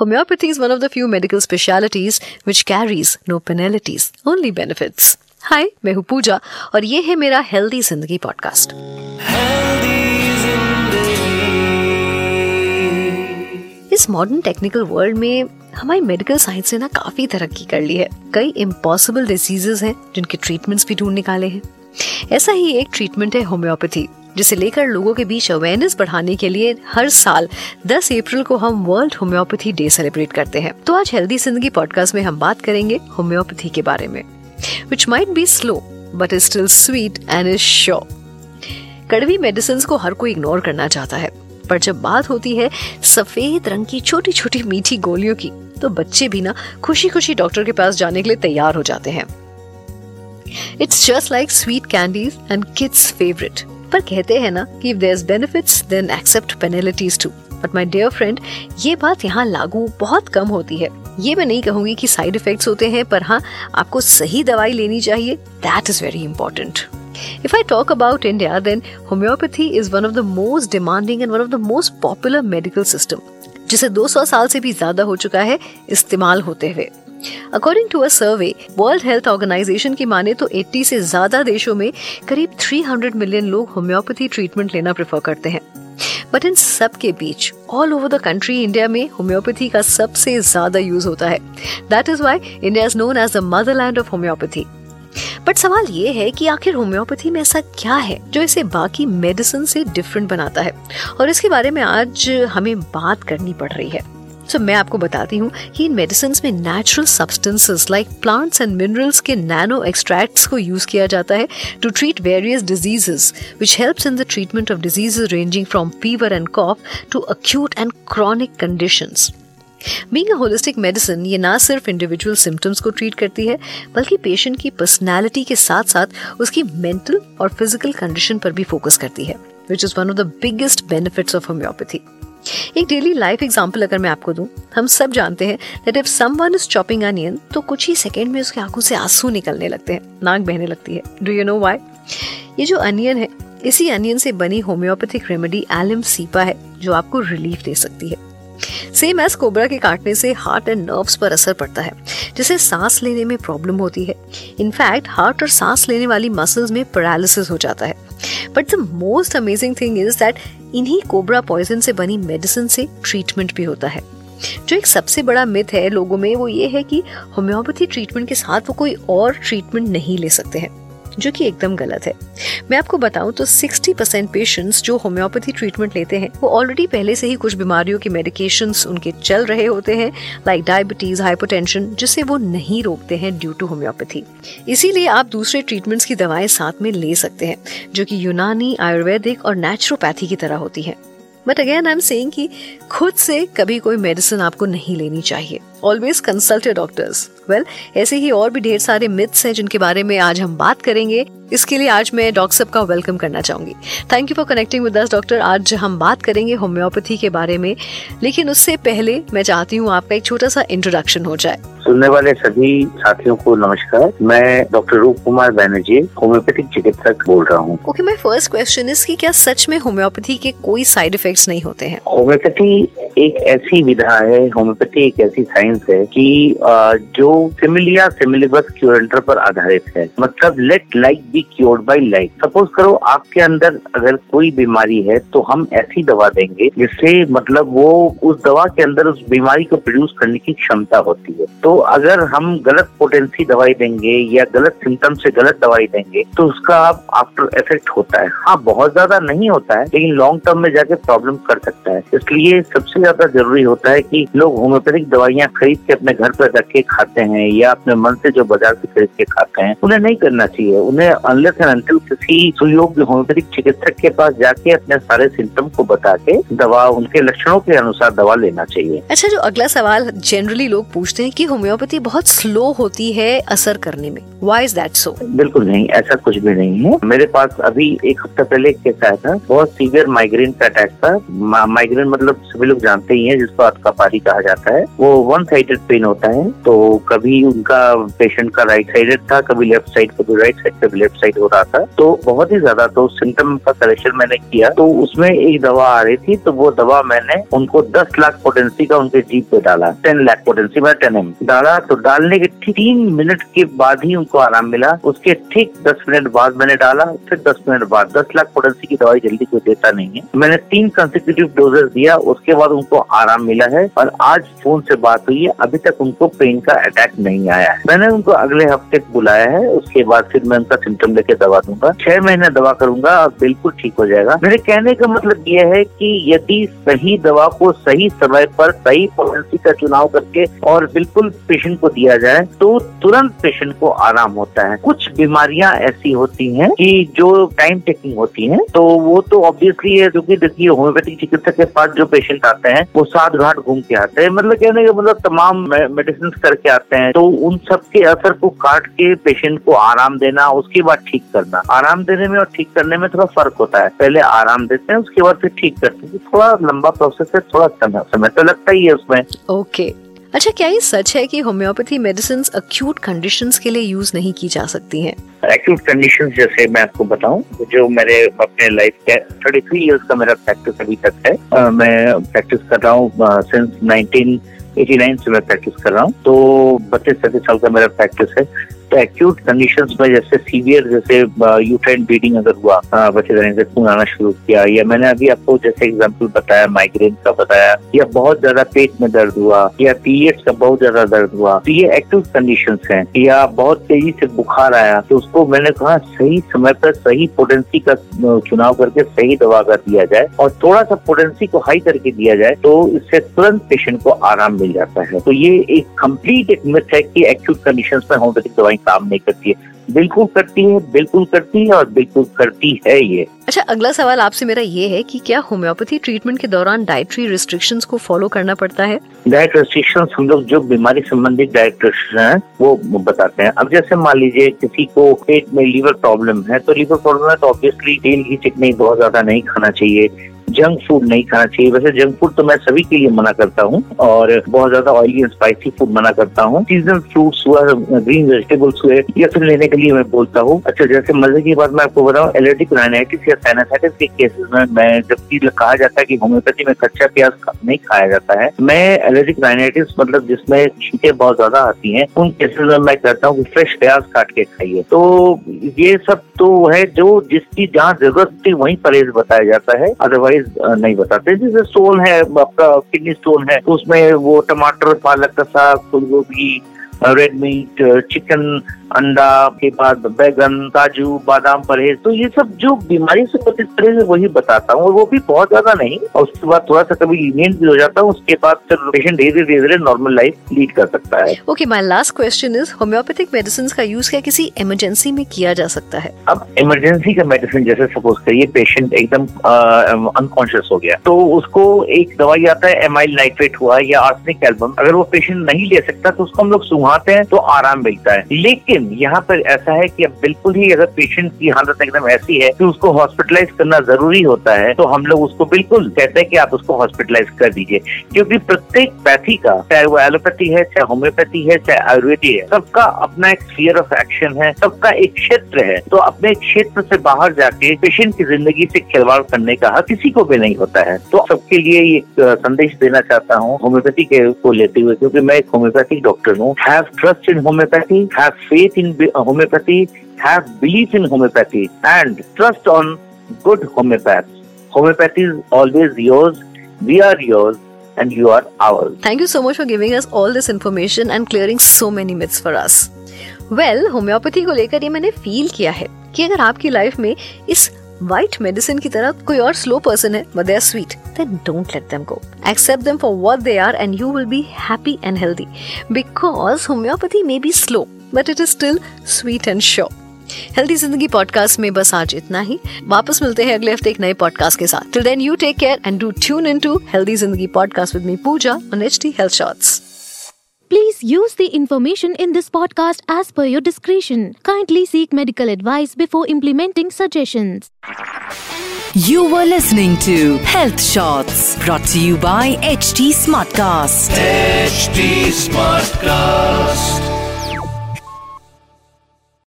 Homeopathy is one of the few medical specialities which carries no penalties, only benefits. हाय मैं हूँ पूजा और ये है मेरा हेल्दी ज़िंदगी पॉडकास्ट इस मॉडर्न टेक्निकल वर्ल्ड में हमारी मेडिकल साइंस ने ना काफ़ी तरक्की कर ली है। कई इम्पॉसिबल डिजीजेस हैं जिनके ट्रीटमेंट्स भी ढूंढ निकाले हैं। ऐसा ही एक ट्रीटमेंट है होम्योपैथी जिसे लेकर लोगों के बीच अवेयरनेस बढ़ाने के लिए हर साल 10 अप्रैल को हम वर्ल्ड होम्योपैथी डे सेलिब्रेट करते हैं। तो आज हेल्दी ज़िंदगी पॉडकास्ट में हम बात करेंगे होम्योपैथी के बारे में which might be slow but is still sweet and is sure कड़वी मेडिसिन को हर कोई इग्नोर करना चाहता है, पर जब बात होती है सफ़ेद रंग की छोटी छोटी मीठी गोलियों की तो बच्चे भी ना खुशी खुशी डॉक्टर के पास जाने के लिए तैयार हो जाते हैं। It's just like sweet candies and kids favourite पर कहते हैं ना कि if there benefits then accept penalties too but my dear friend ये बात यहाँ लागू बहुत कम होती है। ये मैं नहीं कहूँगी कि साइड इफेक्ट्स होते हैं पर हाँ आपको सही दवाई लेनी चाहिए। That is very important If I talk about India, then homeopathy is one of the most demanding and one of the most popular medical system, जिसे 200 साल से भी ज़्यादा हो चुका है इस्तेमाल होते हुए। According to a survey world health organisation की माने तो 80 से ज़्यादा देशों में करीब 300 मिलियन लोग होम्योपैथी ट्रीटमेंट लेना प्रेफर करते हैं। बट इन सब के बीच all over the country India में होम्योपैथी का सबसे ज़्यादा यूज़ होता है। That is why India is known as the motherland of homeopathy but सवाल ये है कि आखिर होम्योपैथी में ऐसा क्या है जो इसे बाकी मेडिसिन से डिफरेंट बनाता है? और इसके बारे में आज हमें बात करनी पड़ रही है। सो मैं आपको बताती हूँ कि इन मेडिसिन में natural substances like plants and minerals के नैनो एक्सट्रैक्ट्स को यूज़ किया जाता है to treat various diseases which helps in the treatment of diseases ranging from fever and cough to acute and chronic conditions being holistic medicine ये ना सिर्फ़ individual symptoms को treat करती है, बल्कि पेशेंट की पर्सनैलिटी के साथ साथ उसकी मेंटल और फ़िज़िकल कंडीशन पर भी फोकस करती है which is one of the biggest benefits of homeopathy एक डेली लाइफ एग्ज़ाम्पल अगर मैं आपको दूँ, हम सब जानते हैं that if someone is chopping onion तो कुछ ही सेकेंड में उसकी आँखों से आँसू निकलने लगते हैं, नाक बहने लगती है। डू यू नो वाई ये जो अनियन है, इसी अनियन से बनी होम्योपैथिक रेमेडी एलिम सीपा है, जो आपको रिलीफ दे सकती है। सेम एस कोबरा के काटने से हार्ट एंड नर्व्स पर असर पड़ता है जिससे सांस लेने में प्रॉब्लम होती है। इनफैक्ट हार्ट और सांस लेने वाली मसल्स में पैरालिसिस हो जाता है। But the most amazing thing is that इन्हीं कोबरा पॉइजन से बनी मेडिसिन से ट्रीटमेंट भी होता है। जो एक सबसे बड़ा मिथ है लोगों में, वो ये है कि होम्योपैथी ट्रीटमेंट के साथ वो कोई और ट्रीटमेंट नहीं ले सकते हैं। जो कि एकदम गलत है। मैं आपको बताऊँ तो 60 परसेंट पेशेंट्स जो होम्योपैथी ट्रीटमेंट लेते हैं, वो ऑलरेडी पहले से ही कुछ बीमारियों के मेडिकेशन उनके चल रहे होते हैं लाइक डायबिटीज़ हाइपोटेंशन जिसे वो नहीं रोकते हैं ड्यू टू होम्योपैथी इसीलिए आप दूसरे ट्रीटमेंट्स की दवाएँ साथ में ले सकते हैं, जो कि यूनानी, आयुर्वेदिक और नेचुरोपैथी की तरह होती है। But again I am saying कि खुद से कभी कोई मेडिसिन आपको नहीं लेनी चाहिए। ऑलवेज कंसल्ट डॉक्टर्स वेल ऐसे ही और भी ढेर सारे मिथ्स हैं जिनके बारे में आज हम बात करेंगे। इसके लिए आज मैं डॉक्टर साहब का वेलकम करना चाहूँगी। Thank you for connecting with us doctor आज हम बात करेंगे होम्योपैथी के बारे में। लेकिन उससे पहले मैं चाहती हूँ आपका एक छोटा सा इंट्रोडक्शन हो जाए। सुनने वाले सभी साथियों को नमस्कार। मैं डॉक्टर रूप कुमार बैनर्जी होम्योपैथिक चिकित्सक बोल रहा हूँ। Okay my first question is कि क्या सच में होम्योपैथी के कोई साइड इफेक्ट्स नहीं होते हैं? होम्योपैथी एक ऐसी विधा है होम्योपैथी एक ऐसी साइंस है कि जो सिमिलिया सिमिलिबस क्यूरेंटर पर आधारित है। मतलब let like be cured by like suppose करो आपके अंदर अगर कोई बीमारी है तो हम ऐसी दवा देंगे जिससे मतलब वो उस दवा के अंदर उस बीमारी को प्रोड्यूस करने की क्षमता होती है। तो अगर हम गलत पोटेंसी दवाई देंगे या गलत सिम्टम से गलत दवाई देंगे तो उसका आफ्टर इफ़ेक्ट होता है। हाँ बहुत ज़्यादा नहीं होता है, लेकिन लॉन्ग टर्म में जाके प्रॉब्लम कर सकता है। इसलिए सबसे ज़्यादा ज़रूरी होता है कि लोग होम्योपैथिक दवाइयाँ खरीद के अपने घर पर रख के खाते हैं या अपने मन से जो बाज़ार से खरीद के खाते हैं उन्हें नहीं करना चाहिए। उन्हें अनलेस एंड अंटिल किसी सुयोग्य होम्योपैथिक चिकित्सक के पास जाके अपने सारे सिम्टम को बता के दवा उनके लक्षणों के अनुसार दवा लेना चाहिए। अच्छा जो अगला सवाल जनरली लोग पूछते हैं की होम्योपैथी बहुत स्लो होती है असर करने में। वाई इज़ दैट सो बिल्कुल नहीं ऐसा कुछ भी नहीं है। मेरे पास अभी एक हफ़्ता पहले एक केस आया था बहुत सीवियर माइग्रेन का अटैक था। माइग्रेन मतलब सभी लोग जानते ही हैं, जिसको पारी कहा जाता है। वो वन साइडेड पेन होता है तो कभी उनका पेशेंट का राइट साइडेड था, कभी लेफ़्ट साइड कभी राइट साइड कभी लेफ़्ट साइड हो रहा था। तो बहुत ही ज़्यादा तो सिम्टम का कलेक्शन मैंने किया। तो उसमें एक दवा आ रही थी तो वो दवा मैंने उनको दस लाख पोटेंसी का उनके जीप पे डाला टेन लाख पोटेंसी में टेन एम डाला तो डालने के तीन मिनट के बाद ही उनको आराम मिला। उसके ठीक दस मिनट बाद मैंने डाला, फिर दस मिनट बाद दस लाख पोटेंसी की दवाई जल्दी कोई देता नहीं है। मैंने तीन कंसिक्यूटिव डोजेस दिया, उसके बाद उनको आराम मिला है और आज फ़ोन से बात हुई है। अभी तक उनको पेन का अटैक नहीं आया है। मैंने उनको अगले हफ़्ते बुलाया है। उसके बाद फिर मैं उनका सिम्टम लेके दवा दूँगा। छह महीने दवा करूँगा और बिल्कुल ठीक हो जाएगा। मेरे कहने का मतलब यह है कि यदि सही दवा को सही समय पर सही पॉलिसी का चुनाव करके और बिल्कुल पेशेंट को दिया जाए तो तुरंत पेशेंट को आराम होता है। कुछ बीमारियाँ ऐसी होती हैं कि जो टाइम टेकिंग होती हैं तो वो तो ऑब्वियसली है, क्योंकि देखिए होम्योपैथिक चिकित्सक के पास जो पेशेंट आता हैं वो सात घाट घूम के आते हैं। मतलब कहने का मतलब तमाम मेडिसिन करके आते हैं। तो उन सब के असर को काट के पेशेंट को आराम देना, उसके बाद ठीक करना। आराम देने में और ठीक करने में थोड़ा फ़र्क होता है। पहले आराम देते हैं, उसके बाद फिर ठीक करते हैं। थोड़ा लंबा प्रोसेस है, थोड़ा समय समय तो लगता ही है उसमें। Okay okay. अच्छा क्या ये सच है कि होम्योपैथी मेडिसिन अक्यूट कंडीशंस के लिए यूज़ नहीं की जा सकती हैं? एक्यूट कंडीशंस जैसे मैं आपको बताऊँ जो मेरे अपने लाइफ के थर्टी थ्री ईयर्स का मेरा प्रैक्टिस अभी तक है आ, मैं प्रैक्टिस कर रहा हूँ सिंस नाइनटीन एटी नाइन से मैं प्रैक्टिस कर रहा हूँ तो बत्तीस सैंतीस साल का मेरा प्रैक्टिस है एक्यूट कंडीशंस में जैसे सीवियर जैसे यूट्राइन ब्लीडिंग अगर हुआ बच्चे जाने से खून आना शुरू किया, या मैंने अभी आपको जैसे एग्ज़ाम्पल बताया माइग्रेन का बताया, या बहुत ज़्यादा पेट में दर्द हुआ, या पीरियड्स का बहुत ज़्यादा दर्द हुआ तो ये एक्यूट कंडीशन है, या बहुत तेज़ी से बुखार आया तो उसको मैंने कहा, सही समय पर सही पोटेंसी का चुनाव करके सही दवा कर दिया जाए, और थोड़ा सा पोटेंसी को हाई करके दिया जाए तो इससे तुरंत पेशेंट को आराम मिल जाता है। तो ये एक कंप्लीट एक मिथ है कि एक्यूट कंडीशन में होम्योपैथिक दवाई काम नहीं करती है। बिल्कुल करती है बिल्कुल करती है और बिल्कुल करती है ये। अच्छा अगला सवाल आपसे मेरा ये है कि क्या होम्योपैथी ट्रीटमेंट के दौरान डाइटरी रिस्ट्रिक्शंस को फॉलो करना पड़ता है? डाइट रिस्ट्रिक्शंस हम लोग जो बीमारी संबंधित डाइट रिस्ट्रिक्शन है वो बताते हैं। अब जैसे मान लीजिए किसी को पेट में लीवर प्रॉब्लम है तो लीवर प्रॉब्लम है तो ऑब्वियसली तेल की चिकनी बहुत ज़्यादा नहीं खाना चाहिए। जंक फ़ूड नहीं खाना चाहिए। वैसे जंक फ़ूड तो मैं सभी के लिए मना करता हूँ और बहुत ज़्यादा ऑयली एंड स्पाइसी फ़ूड मना करता हूँ। सीजनल फ्रूट्स हुआ ग्रीन वेजिटेबल्स हुए, या फिर लेने के लिए मैं बोलता हूँ। अच्छा जैसे मज़े की बात मैं आपको बताऊँ एलर्जिक राइनाइटिस या साइनासाइटिस के केसेस में मैं, जबकि कहा जाता है कि होम्योपैथी में कच्चा प्याज नहीं खाया जाता है। मैं एलर्जिक राइनाइटिस मतलब जिसमें छींटे बहुत ज़्यादा आती हैं, उन केसेस में मैं कहता हूँ कि फ्रेश प्याज काट के खाइए। तो ये सब तो है जो जिसकी जहाँ ज़रूरत थी वही परहेज बताया जाता है। अदरवाइज़ प्राइस नहीं बताते। जैसे स्टोन है, आपका किडनी स्टोन है। उसमें वो टमाटर, पालक का साग फूल गोभी रेड मीट चिकन अंडा के बाद बैगन काजू बादाम परहेज। तो ये सब जो बीमारी से परहेज वही बताता हूँ और वो भी बहुत ज़्यादा नहीं। और उसके बाद थोड़ा सा कभी लीनियंट भी हो जाता है उसके बाद फिर पेशेंट धीरे धीरे धीरे नॉर्मल लाइफ लीड कर सकता है। Okay my last question is homeopathic medicine का यूज़ क्या किसी इमरजेंसी में किया जा सकता है? अब इमरजेंसी का मेडिसिन जैसे सपोज़ करिए पेशेंट एकदम अनकॉन्शियस हो गया। तो उसको एक दवाई आता है एमाइल नाइट्रेट हुआ या आर्सनिक एल्बम अगर वो पेशेंट नहीं ले सकता तो उसको हम लोग सुहाते हैं तो आराम मिलता है। लेकिन लेकिन यहाँ पर ऐसा है कि अब बिल्कुल ही अगर पेशेंट की हालत एकदम ऐसी है कि उसको हॉस्पिटलाइज करना ज़रूरी होता है तो हम लोग उसको बिल्कुल कहते हैं कि आप उसको हॉस्पिटलाइज कर दीजिए। क्योंकि प्रत्येक पैथी का, चाहे वो एलोपैथी है, चाहे होम्योपैथी है, चाहे आयुर्वेदी है, सबका अपना एक फियर ऑफ़ एक्शन है, सबका एक क्षेत्र है। तो अपने क्षेत्र से बाहर जाके पेशेंट की ज़िंदगी से खिलवाड़ करने का हक किसी को भी नहीं होता है। तो सबके लिए एक संदेश देना चाहता हूँ होम्योपैथी के को लेते हुए, क्योंकि मैं एक होम्योपैथिक डॉक्टर हूँ। Trust in homeopathy have faith faith in homeopathy, have belief in homeopathy, and trust on good homeopaths. Homeopathy is always yours, we are yours, and you are ours. Thank you so much for giving us all this information and clearing so many myths for us. Well well, homeopathy को लेकर ये मैंने feel किया है कि अगर आपकी life में इस व्हाइट मेडिसिन की तरह कोई और स्लो पर्सन है but they are sweet then don't let them go accept them for what they are and you will be happy and healthy because homeopathy may be slow but it is still sweet and sure healthy Zindagi podcast में बस आज इतना ही। वापस मिलते हैं अगले हफ़्ते एक नए पॉडकास्ट के साथ। Till then you take care and do tune into healthy Zindagi podcast with me Pooja on HD health shots Please use the information in this podcast as per your discretion. Kindly seek medical advice before implementing suggestions. You were listening to Health Shots brought to you by HT Smartcast. HT Smartcast.